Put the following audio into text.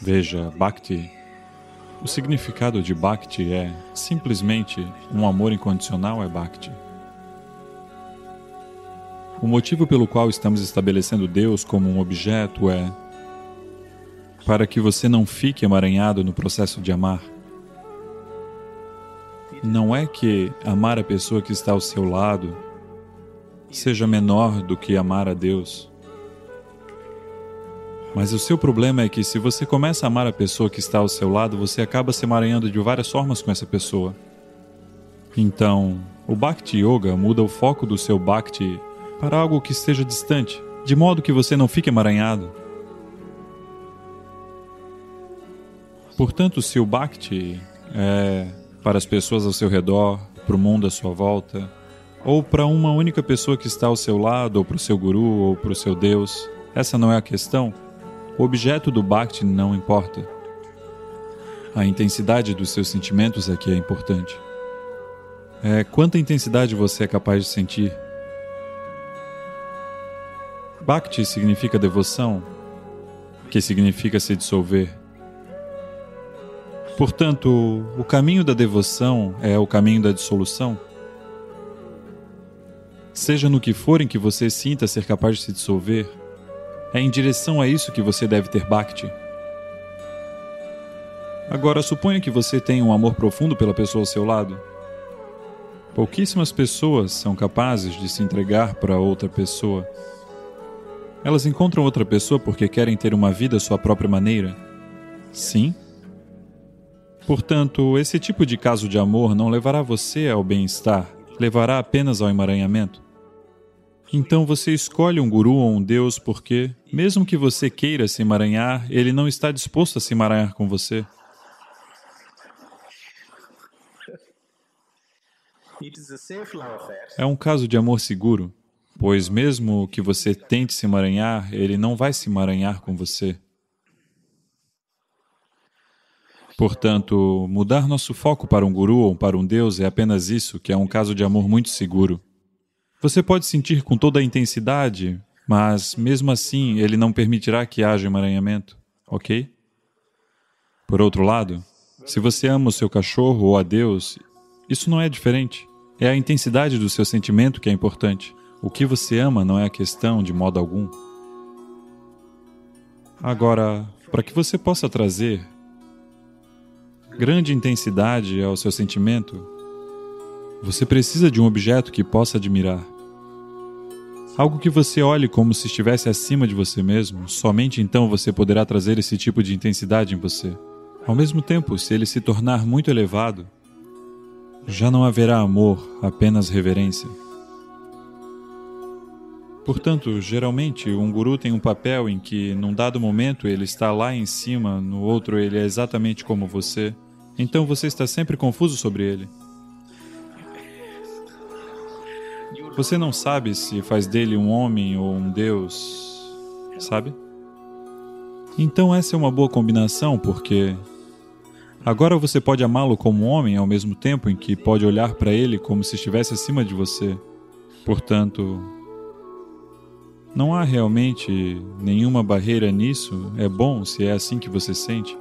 Veja, Bhakti. O significado de Bhakti é simplesmente um amor incondicional é Bhakti. O motivo pelo qual estamos estabelecendo Deus como um objeto é para que você não fique emaranhado no processo de amar. Não é que amar a pessoa que está ao seu lado seja menor do que amar a Deus. Mas o seu problema é que se você começa a amar a pessoa que está ao seu lado, você acaba se emaranhando de várias formas com essa pessoa. Então, o Bhakti Yoga muda o foco do seu Bhakti para algo que esteja distante, de modo que você não fique emaranhado. Portanto, se o Bhakti é para as pessoas ao seu redor, para o mundo à sua volta, ou para uma única pessoa que está ao seu lado, ou para o seu guru, ou para o seu Deus, essa não é a questão. O objeto do Bhakti não importa. A intensidade dos seus sentimentos é que é importante. É quanta intensidade você é capaz de sentir. Bhakti significa devoção, que significa se dissolver. Portanto, o caminho da devoção é o caminho da dissolução. Seja no que for em que você sinta ser capaz de se dissolver, é em direção a isso que você deve ter Bhakti. Agora, suponha que você tenha um amor profundo pela pessoa ao seu lado. Pouquíssimas pessoas são capazes de se entregar para outra pessoa. Elas encontram outra pessoa porque querem ter uma vida à sua própria maneira. Sim, Portanto, esse tipo de caso de amor não levará você ao bem-estar, levará apenas ao emaranhamento. Então você escolhe um guru ou um deus porque, mesmo que você queira se emaranhar, ele não está disposto a se emaranhar com você. É um caso de amor seguro, pois mesmo que você tente se emaranhar, ele não vai se emaranhar com você. Portanto, mudar nosso foco para um guru ou para um Deus é apenas isso, que é um caso de amor muito seguro. Você pode sentir com toda a intensidade, mas mesmo assim ele não permitirá que haja emaranhamento, ok? Por outro lado, se você ama o seu cachorro ou a Deus, isso não é diferente. É a intensidade do seu sentimento que é importante. O que você ama não é a questão de modo algum. Agora, para que você possa trazer grande intensidade ao seu sentimento, você precisa de um objeto que possa admirar. Algo que você olhe como se estivesse acima de você mesmo, somente então você poderá trazer esse tipo de intensidade em você. Ao mesmo tempo, se ele se tornar muito elevado, já não haverá amor, apenas reverência. Portanto, geralmente, um guru tem um papel em que, num dado momento, ele está lá em cima, no outro, ele é exatamente como você. Então você está sempre confuso sobre ele. Você não sabe se faz dele um homem ou um Deus, sabe? Então essa é uma boa combinação, porque agora você pode amá-lo como homem ao mesmo tempo em que pode olhar para ele como se estivesse acima de você. Portanto, não há realmente nenhuma barreira nisso. É bom se é assim que você sente.